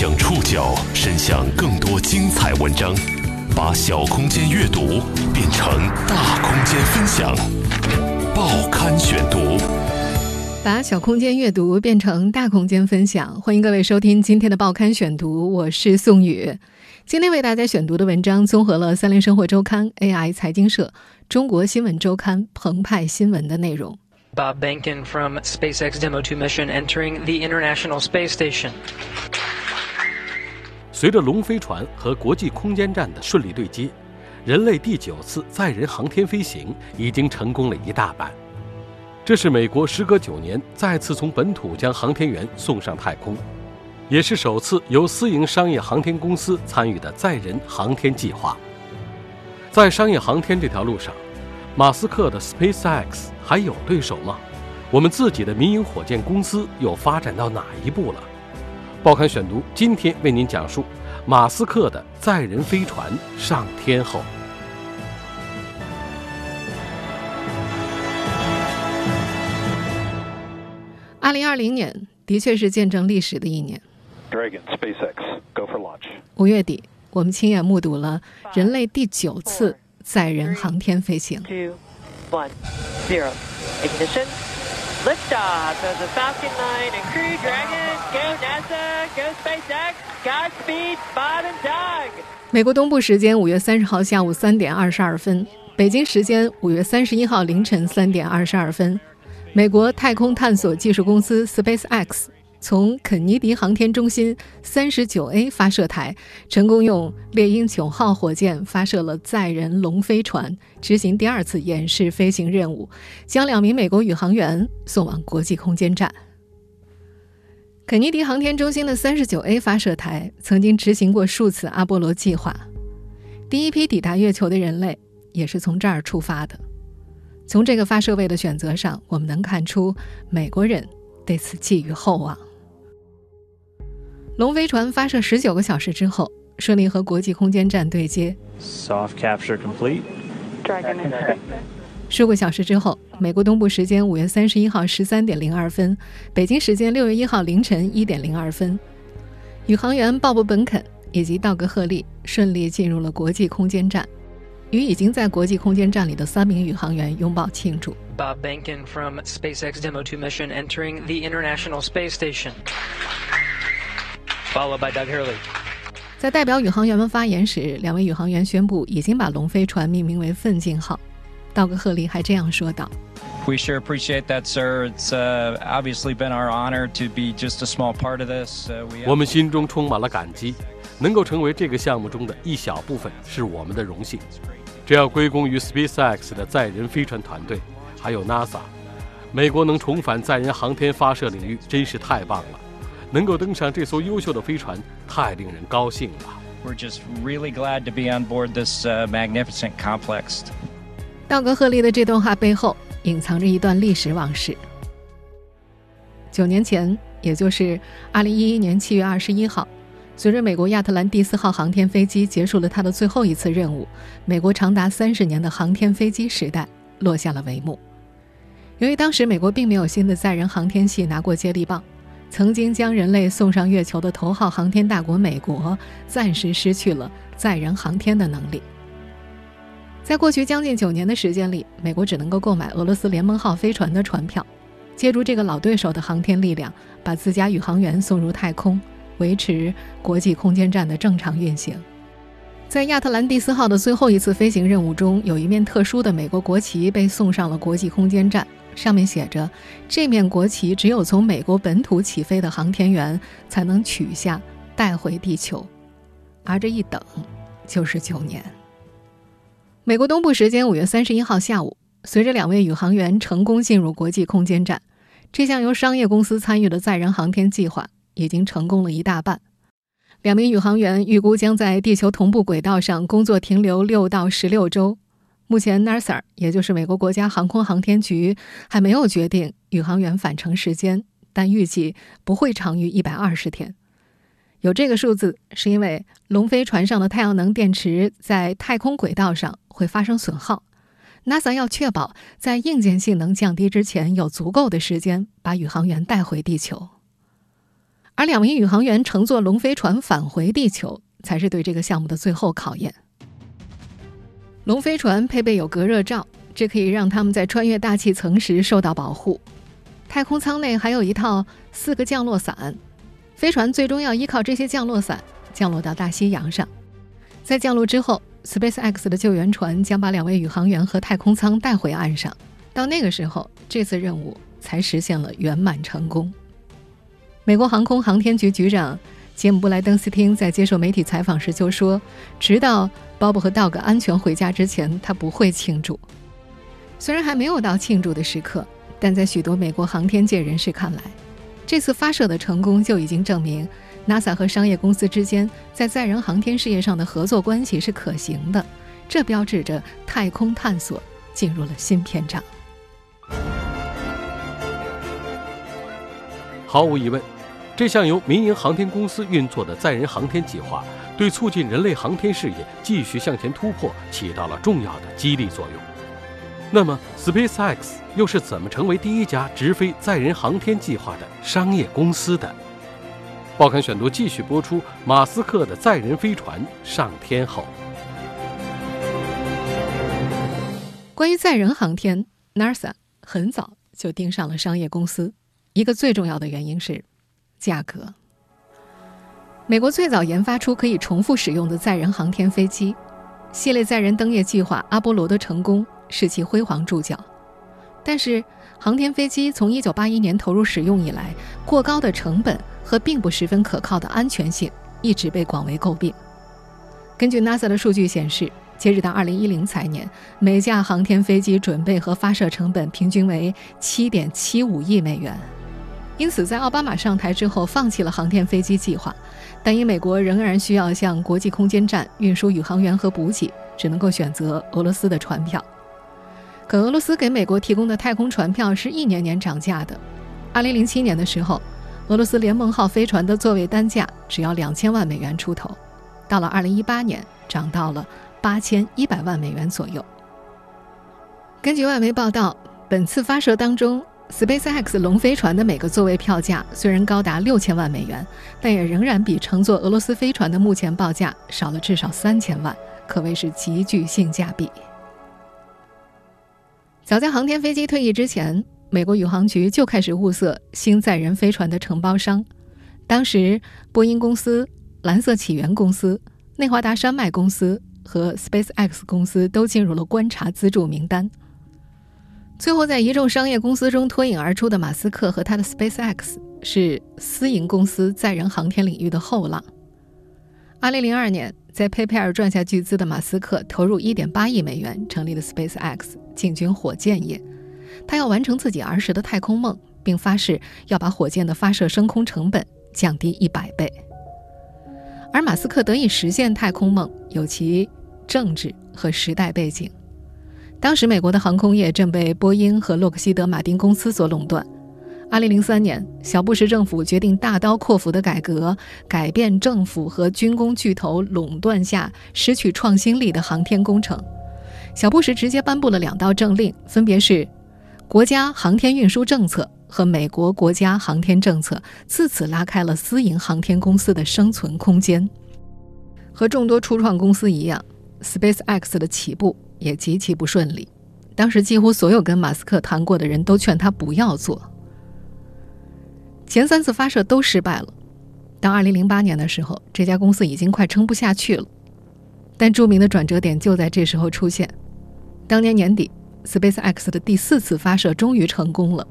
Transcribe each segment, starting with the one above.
将触角伸向更多精彩文章，把小空间阅读变成大空间分享。报刊选读，把小空间阅读变成大空间分享。欢迎各位收听今天的报刊选读，我是宋宇。今天为大家选读的文章综合了《三联生活周刊》、AI 财经社、中国新闻周刊、澎湃新闻的内容。Bob Behnken from SpaceX Demo 2 mission entering the International Space Station. 随着龙飞船和国际空间站的顺利对接，人类第九次载人航天飞行已经成功了一大半。这是美国时隔九年再次从本土将航天员送上太空，也是首次由私营商业航天公司参与的载人航天计划。在商业航天这条路上，马斯克的 SpaceX 还有对手吗？我们自己的民营火箭公司又发展到哪一步了？报刊选读今天为您讲述马斯克的载人飞船上天后。二零二零年的确是见证历史的一年。Dragon SpaceX go for launch. 五月底，我们亲眼目睹了人类第九次载人航天飞行。two, one, zero. Ignition. Liftoff of the Falcon 9 and Crew Dragon. Go NASA. Go SpaceX. Godspeed, Bob and Doug. 美国东部时间五月三十号下午三点二十二分，北京时间五月三十一号凌晨三点二十二分，美国太空探索技术公司 SpaceX 从肯尼迪航天中心三十九 A 发射台成功用猎鹰九号火箭发射了载人龙飞船，执行第二次演示飞行任务，将两名美国宇航员送往国际空间站。肯尼迪航天中心的三十九 A 发射台曾经执行过数次阿波罗计划，第一批抵达月球的人类也是从这儿出发的。从这个发射位的选择上，我们能看出美国人对此寄予厚望。龙飞船发射十九个小时之后，顺利和国际空间站对接。Soft capture complete. Dragon in orbit. 数个小时之后，美国东部时间五月三十一号十三点零二分，北京时间六月一号凌晨一点零二分，宇航员鲍勃·本肯以及道格·赫利顺利进入了国际空间站，与已经在国际空间站里的三名宇航员拥抱庆祝。Bob Behnken from SpaceX Demo 2 mission entering the International Space Station. Followed by Doug Hurley. 在代表宇航员们发言时，两位宇航员宣布已经把龙飞船命名为“奋进号”。道格·赫利还这样说道 We sure appreciate that, sir. It's uh, obviously been our honor to be just a small part of this. Uh, we 我们心中充满了感激，能够成为这个项目中的一小部分是我们的荣幸。这要归功于 SpaceX 的载人飞船团队，还有 NASA。美国能重返载人航天发射领域，真是太棒了！能够登上这艘优秀的飞船，太令人高兴了。we're just really glad to be on board this uh, magnificent complex. 道格·赫利的这段话背后隐藏着一段历史往事。九年前，也就是二零一一年七月二十一号，随着美国亚特兰蒂斯号航天飞机结束了它的最后一次任务，美国长达三十年的航天飞机时代落下了帷幕。由于当时美国并没有新的载人航天器拿过接力棒，曾经将人类送上月球的头号航天大国美国暂时失去了载人航天的能力。在过去将近九年的时间里，美国只能够购买俄罗斯联盟号飞船的船票，借助这个老对手的航天力量，把自家宇航员送入太空，维持国际空间站的正常运行。在亚特兰蒂斯号的最后一次飞行任务中，有一面特殊的美国国旗被送上了国际空间站，上面写着：“这面国旗只有从美国本土起飞的航天员才能取下，带回地球。”而这一等，就是九年。美国东部时间五月三十一号下午，随着两位宇航员成功进入国际空间站，这项由商业公司参与的载人航天计划已经成功了一大半。两名宇航员预估将在地球同步轨道上工作停留六到十六周。目前，NASA 也就是美国国家航空航天局还没有决定宇航员返程时间，但预计不会长于一百二十天。有这个数字，是因为龙飞船上的太阳能电池在太空轨道上会发生损耗，NASA 要确保在硬件性能降低之前有足够的时间把宇航员带回地球。而两名宇航员乘坐龙飞船返回地球，才是对这个项目的最后考验。龙飞船配备有隔热罩，这可以让他们在穿越大气层时受到保护。太空舱内还有一套四个降落伞，飞船最终要依靠这些降落伞降落到大西洋上。在降落之后，SpaceX 的救援船将把两位宇航员和太空舱带回岸上。到那个时候，这次任务才实现了圆满成功。美国航空航天局局长杰姆·布莱登斯汀在接受媒体采访时就说：“直到。”鲍勃和道格安全回家之前，他不会庆祝。虽然还没有到庆祝的时刻，但在许多美国航天界人士看来，这次发射的成功就已经证明，NASA 和商业公司之间在载人航天事业上的合作关系是可行的。这标志着太空探索进入了新篇章。毫无疑问，这项由民营航天公司运作的载人航天计划。对促进人类航天事业继续向前突破起到了重要的激励作用。那么，SpaceX 又是怎么成为第一家直飞载人航天计划的商业公司的？报刊选读继续播出：马斯克的载人飞船上天后。关于载人航天，NASA 很早就盯上了商业公司，一个最重要的原因是价格。美国最早研发出可以重复使用的载人航天飞机，系列载人登月计划阿波罗的成功是其辉煌注脚。但是，航天飞机从1981年投入使用以来，过高的成本和并不十分可靠的安全性一直被广为诟病。根据 NASA 的数据显示，截止到2010财年，每架航天飞机准备和发射成本平均为7.75亿美元。因此，在奥巴马上台之后，放弃了航天飞机计划，但因美国仍然需要向国际空间站运输宇航员和补给，只能够选择俄罗斯的船票。可俄罗斯给美国提供的太空船票是一年年涨价的。2007年的时候，俄罗斯联盟号飞船的座位单价只要两千万美元出头，到了2018年，涨到了八千一百万美元左右。根据外媒报道，本次发射当中。SpaceX 龙飞船的每个座位票价虽然高达六千万美元，但也仍然比乘坐俄罗斯飞船的目前报价少了至少三千万，可谓是极具性价比。早在航天飞机退役之前，美国宇航局就开始物色新载人飞船的承包商。当时，波音公司、蓝色起源公司、内华达山脉公司和 SpaceX 公司都进入了观察资助名单。最后，在一众商业公司中脱颖而出的马斯克和他的 SpaceX 是私营公司载人航天领域的后浪。2002年，在 PayPal 赚下巨资的马斯克投入1.8亿美元成立了 SpaceX，进军火箭业。他要完成自己儿时的太空梦，并发誓要把火箭的发射升空成本降低一百倍。而马斯克得以实现太空梦，有其政治和时代背景。当时，美国的航空业正被波音和洛克希德马丁公司所垄断。2003年，小布什政府决定大刀阔斧的改革，改变政府和军工巨头垄断下失去创新力的航天工程。小布什直接颁布了两道政令，分别是国家航天运输政策和美国国家航天政策，自此拉开了私营航天公司的生存空间。和众多初创公司一样，SpaceX 的起步。也极其不顺利，当时几乎所有跟马斯克谈过的人都劝他不要做。前三次发射都失败了，到二零零八年的时候，这家公司已经快撑不下去了。但著名的转折点就在这时候出现。当年年底，SpaceX 的第四次发射终于成功了，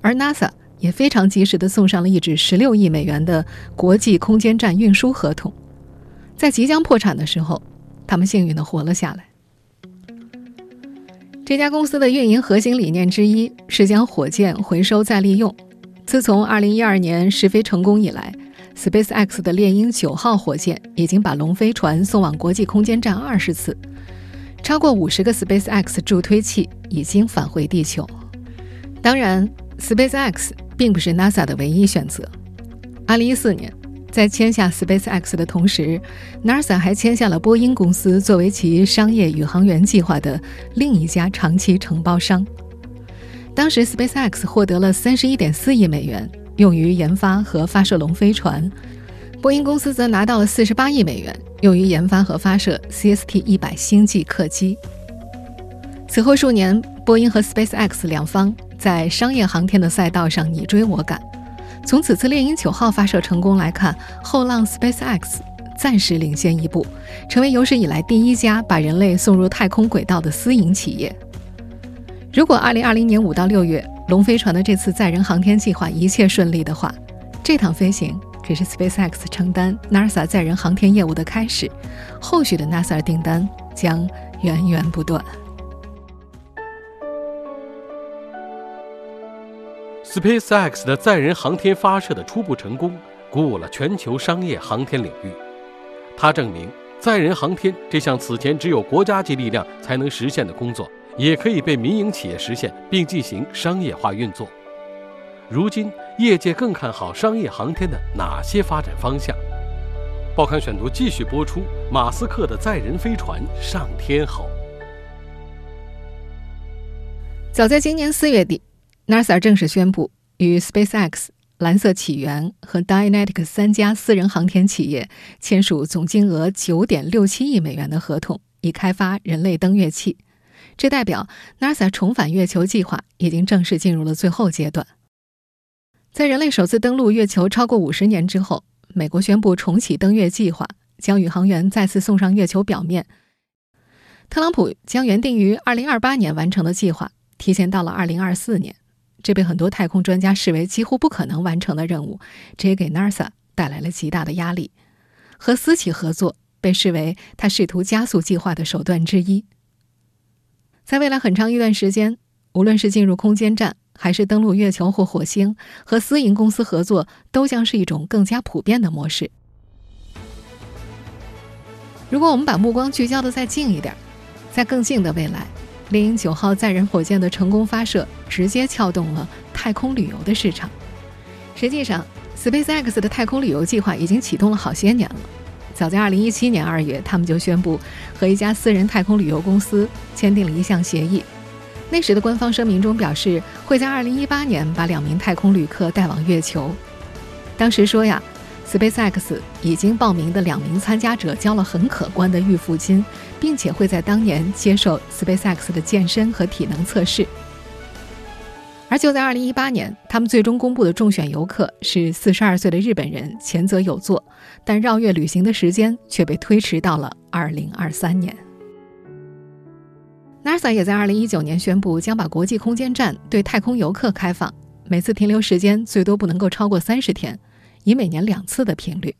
而 NASA 也非常及时的送上了一纸十六亿美元的国际空间站运输合同。在即将破产的时候，他们幸运的活了下来。这家公司的运营核心理念之一是将火箭回收再利用。自从2012年试飞成功以来，SpaceX 的猎鹰九号火箭已经把龙飞船送往国际空间站二十次，超过五十个 SpaceX 助推器已经返回地球。当然，SpaceX 并不是 NASA 的唯一选择。2014年。在签下 SpaceX 的同时，NASA 还签下了波音公司作为其商业宇航员计划的另一家长期承包商。当时，SpaceX 获得了三十一点四亿美元，用于研发和发射龙飞船。波音公司则拿到了四十八亿美元，用于研发和发射 CST 一百星际客机。此后数年，波音和 SpaceX 两方在商业航天的赛道上你追我赶。从此次猎鹰九号发射成功来看，后浪 SpaceX 暂时领先一步，成为有史以来第一家把人类送入太空轨道的私营企业。如果2020年5到6月龙飞船的这次载人航天计划一切顺利的话，这趟飞行。只是 SpaceX 承担 NASA 载人航天业务的开始，后续的 NASA 订单将源源不断。SpaceX 的载人航天发射的初步成功，鼓舞了全球商业航天领域。它证明，载人航天这项此前只有国家级力量才能实现的工作，也可以被民营企业实现并进行商业化运作。如今，业界更看好商业航天的哪些发展方向？报刊选读继续播出。马斯克的载人飞船上天后，早在今年四月底，NASA 正式宣布与 SpaceX、蓝色起源和 Dynetics 三家私人航天企业签署总金额九点六七亿美元的合同，以开发人类登月器。这代表 NASA 重返月球计划已经正式进入了最后阶段。在人类首次登陆月球超过五十年之后，美国宣布重启登月计划，将宇航员再次送上月球表面。特朗普将原定于二零二八年完成的计划提前到了二零二四年，这被很多太空专家视为几乎不可能完成的任务，这也给 NASA 带来了极大的压力。和私企合作被视为他试图加速计划的手段之一。在未来很长一段时间，无论是进入空间站，还是登陆月球或火星，和私营公司合作都将是一种更加普遍的模式。如果我们把目光聚焦的再近一点，在更近的未来，猎鹰九号载人火箭的成功发射，直接撬动了太空旅游的市场。实际上，SpaceX 的太空旅游计划已经启动了好些年了。早在2017年2月，他们就宣布和一家私人太空旅游公司签订了一项协议。那时的官方声明中表示，会在2018年把两名太空旅客带往月球。当时说呀，SpaceX 已经报名的两名参加者交了很可观的预付金，并且会在当年接受 SpaceX 的健身和体能测试。而就在2018年，他们最终公布的中选游客是42岁的日本人前泽有作，但绕月旅行的时间却被推迟到了2023年。NASA 也在2019年宣布，将把国际空间站对太空游客开放，每次停留时间最多不能够超过三十天，以每年两次的频率。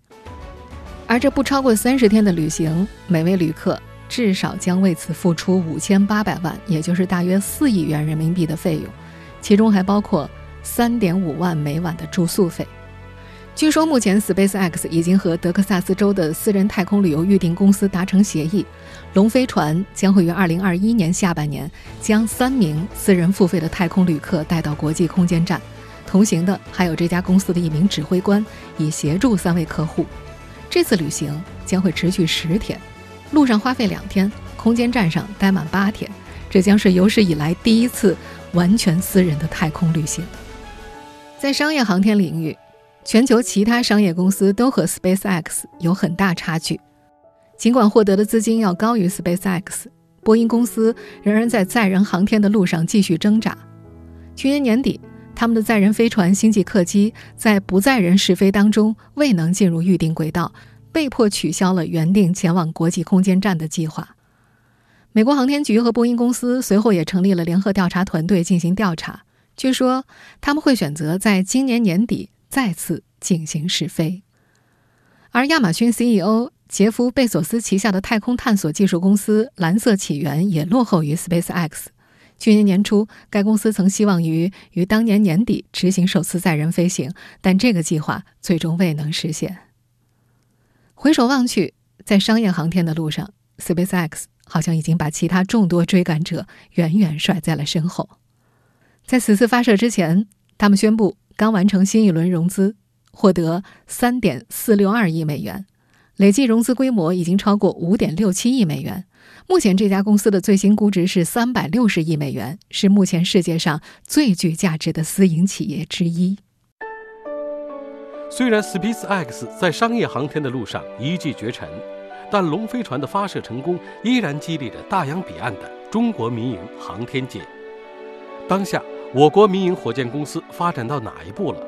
而这不超过三十天的旅行，每位旅客至少将为此付出五千八百万，也就是大约四亿元人民币的费用，其中还包括三点五万每晚的住宿费。据说，目前 SpaceX 已经和德克萨斯州的私人太空旅游预订公司达成协议，龙飞船将会于2021年下半年将三名私人付费的太空旅客带到国际空间站，同行的还有这家公司的一名指挥官，以协助三位客户。这次旅行将会持续十天，路上花费两天，空间站上待满八天，这将是有史以来第一次完全私人的太空旅行。在商业航天领域。全球其他商业公司都和 SpaceX 有很大差距，尽管获得的资金要高于 SpaceX，波音公司仍然在载人航天的路上继续挣扎。去年年底，他们的载人飞船星际客机在不载人试飞当中未能进入预定轨道，被迫取消了原定前往国际空间站的计划。美国航天局和波音公司随后也成立了联合调查团队进行调查，据说他们会选择在今年年底。再次进行试飞，而亚马逊 CEO 杰夫·贝索斯旗下的太空探索技术公司蓝色起源也落后于 SpaceX。去年年初，该公司曾希望于于当年年底执行首次载人飞行，但这个计划最终未能实现。回首望去，在商业航天的路上，SpaceX 好像已经把其他众多追赶者远远甩在了身后。在此次发射之前，他们宣布。刚完成新一轮融资，获得三点四六二亿美元，累计融资规模已经超过五点六七亿美元。目前这家公司的最新估值是三百六十亿美元，是目前世界上最具价值的私营企业之一。虽然 SpaceX 在商业航天的路上一骑绝尘，但龙飞船的发射成功依然激励着大洋彼岸的中国民营航天界。当下，我国民营火箭公司发展到哪一步了？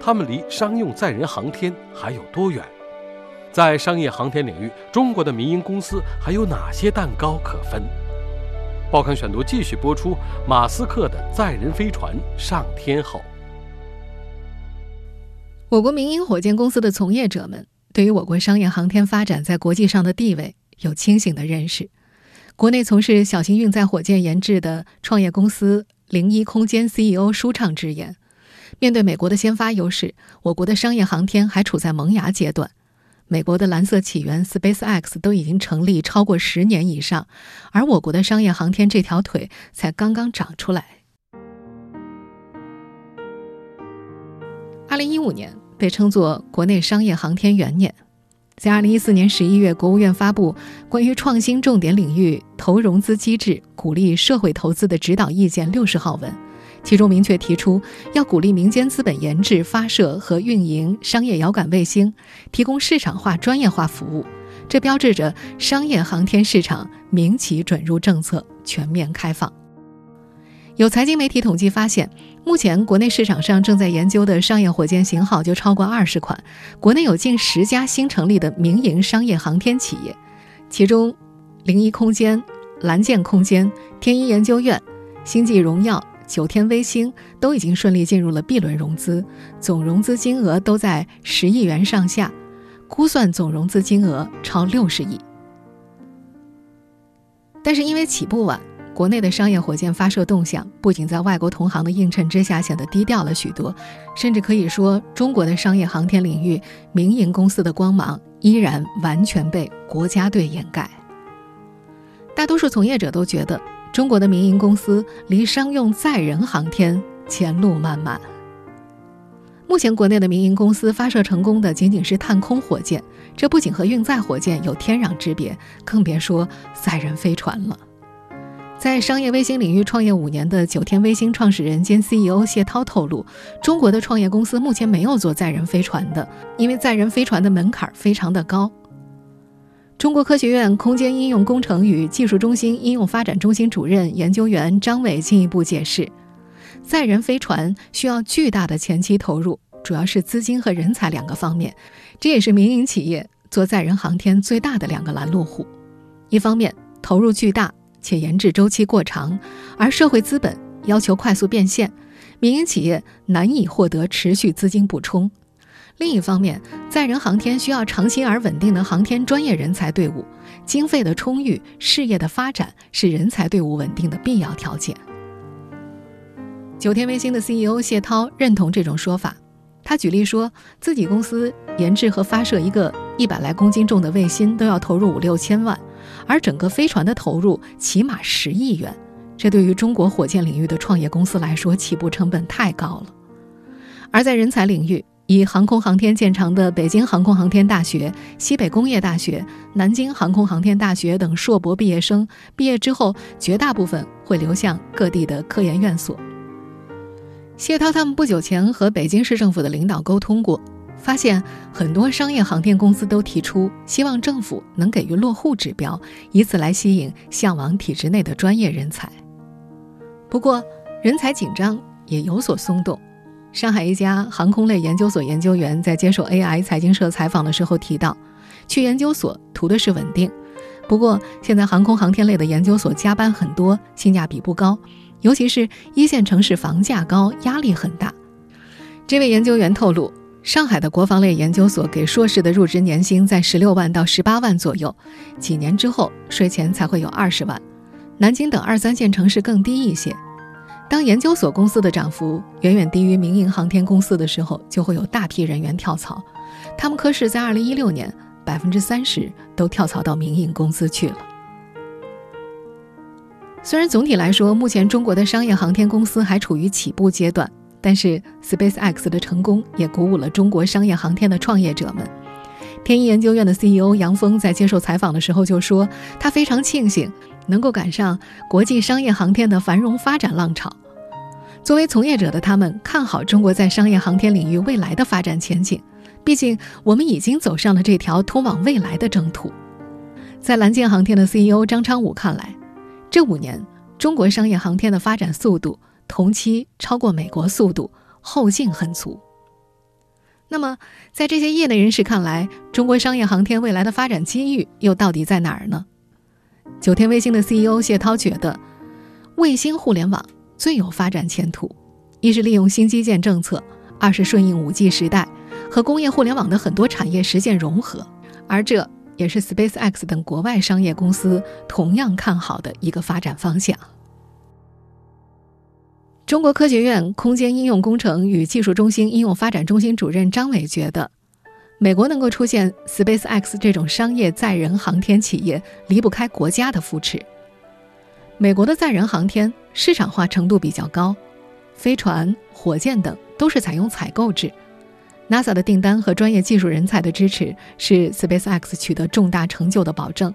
他们离商用载人航天还有多远？在商业航天领域，中国的民营公司还有哪些蛋糕可分？报刊选读继续播出：马斯克的载人飞船上天后。我国民营火箭公司的从业者们对于我国商业航天发展在国际上的地位有清醒的认识。国内从事小型运载火箭研制的创业公司零一空间 CEO 舒畅直言：“面对美国的先发优势，我国的商业航天还处在萌芽阶段。美国的蓝色起源 SpaceX 都已经成立超过十年以上，而我国的商业航天这条腿才刚刚长出来。”二零一五年。被称作国内商业航天元年，在二零一四年十一月，国务院发布关于创新重点领域投融资机制，鼓励社会投资的指导意见六十号文，其中明确提出要鼓励民间资本研制、发射和运营商业遥感卫星，提供市场化、专业化服务。这标志着商业航天市场民企准入政策全面开放。有财经媒体统计发现。目前，国内市场上正在研究的商业火箭型号就超过二十款，国内有近十家新成立的民营商业航天企业，其中，零一空间、蓝箭空间、天一研究院、星际荣耀、九天微星都已经顺利进入了 B 轮融资，总融资金额都在十亿元上下，估算总融资金额超六十亿。但是因为起步晚。国内的商业火箭发射动向不仅在外国同行的映衬之下显得低调了许多，甚至可以说，中国的商业航天领域民营公司的光芒依然完全被国家队掩盖。大多数从业者都觉得，中国的民营公司离商用载人航天前路漫漫。目前，国内的民营公司发射成功的仅仅是探空火箭，这不仅和运载火箭有天壤之别，更别说载人飞船了。在商业卫星领域创业五年的九天卫星创始人兼 CEO 谢涛透露，中国的创业公司目前没有做载人飞船的，因为载人飞船的门槛非常的高。中国科学院空间应用工程与技术中心应用发展中心主任研究员张伟进一步解释，载人飞船需要巨大的前期投入，主要是资金和人才两个方面，这也是民营企业做载人航天最大的两个拦路虎。一方面投入巨大。且研制周期过长，而社会资本要求快速变现，民营企业难以获得持续资金补充。另一方面，载人航天需要长期而稳定的航天专业人才队伍，经费的充裕、事业的发展是人才队伍稳定的必要条件。九天卫星的 CEO 谢涛认同这种说法，他举例说自己公司研制和发射一个一百来公斤重的卫星都要投入五六千万。而整个飞船的投入起码十亿元，这对于中国火箭领域的创业公司来说，起步成本太高了。而在人才领域，以航空航天见长的北京航空航天大学、西北工业大学、南京航空航天大学等硕博毕业生，毕业之后绝大部分会流向各地的科研院所。谢涛他们不久前和北京市政府的领导沟通过。发现很多商业航天公司都提出希望政府能给予落户指标，以此来吸引向往体制内的专业人才。不过，人才紧张也有所松动。上海一家航空类研究所研究员在接受 AI 财经社采访的时候提到，去研究所图的是稳定。不过，现在航空航天类的研究所加班很多，性价比不高，尤其是一线城市房价高，压力很大。这位研究员透露。上海的国防类研究所给硕士的入职年薪在十六万到十八万左右，几年之后税前才会有二十万。南京等二三线城市更低一些。当研究所公司的涨幅远远低于民营航天公司的时候，就会有大批人员跳槽。他们科室在二零一六年百分之三十都跳槽到民营公司去了。虽然总体来说，目前中国的商业航天公司还处于起步阶段。但是，SpaceX 的成功也鼓舞了中国商业航天的创业者们。天一研究院的 CEO 杨峰在接受采访的时候就说：“他非常庆幸能够赶上国际商业航天的繁荣发展浪潮。作为从业者的他们，看好中国在商业航天领域未来的发展前景。毕竟我们已经走上了这条通往未来的征途。在蓝箭航天的 CEO 张昌武看来，这五年中国商业航天的发展速度同期超过美国速度，后劲很足。那么，在这些业内人士看来，中国商业航天未来的发展机遇又到底在哪儿呢？九天卫星的 CEO 谢涛觉得，卫星互联网最有发展前途。一是利用新基建政策，二是顺应五 G 时代和工业互联网的很多产业实现融合，而这也是 SpaceX 等国外商业公司同样看好的一个发展方向。中国科学院空间应用工程与技术中心应用发展中心主任张伟觉得，美国能够出现 SpaceX 这种商业载人航天企业，离不开国家的扶持。美国的载人航天市场化程度比较高，飞船、火箭等都是采用采购制。NASA 的订单和专业技术人才的支持是 SpaceX 取得重大成就的保证。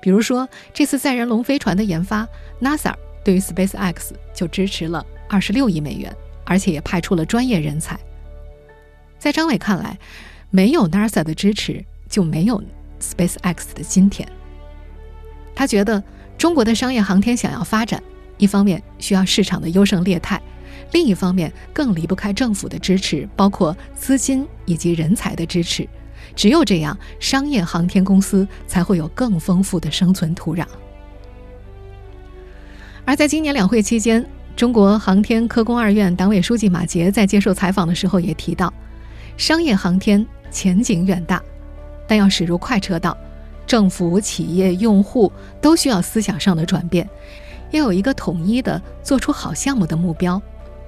比如说，这次载人龙飞船的研发，NASA 对于 SpaceX 就支持了。二十六亿美元，而且也派出了专业人才。在张伟看来，没有 NASA 的支持，就没有 SpaceX 的今天。他觉得，中国的商业航天想要发展，一方面需要市场的优胜劣汰，另一方面更离不开政府的支持，包括资金以及人才的支持。只有这样，商业航天公司才会有更丰富的生存土壤。而在今年两会期间。中国航天科工二院党委书记马杰在接受采访的时候也提到，商业航天前景远大，但要驶入快车道，政府、企业、用户都需要思想上的转变，要有一个统一的做出好项目的目标，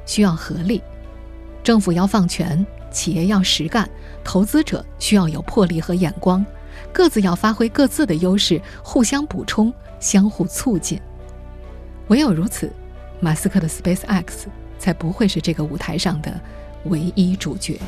需要合力，政府要放权，企业要实干，投资者需要有魄力和眼光，各自要发挥各自的优势，互相补充，相互促进，唯有如此。马斯克的 SpaceX 才不会是这个舞台上的唯一主角。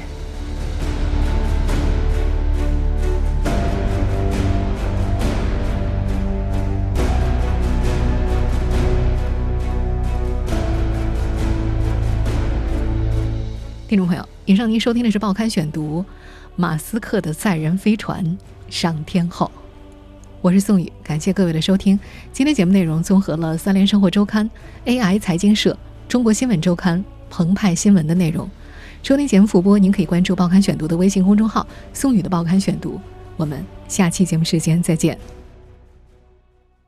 听众朋友，以上您收听的是《报刊选读》，马斯克的载人飞船上天后。我是宋宇，感谢各位的收听。今天节目内容综合了《三联生活周刊》、AI 财经社、中国新闻周刊、澎湃新闻的内容。收听节目复播，您可以关注“报刊选读”的微信公众号“宋宇的报刊选读”。我们下期节目时间再见。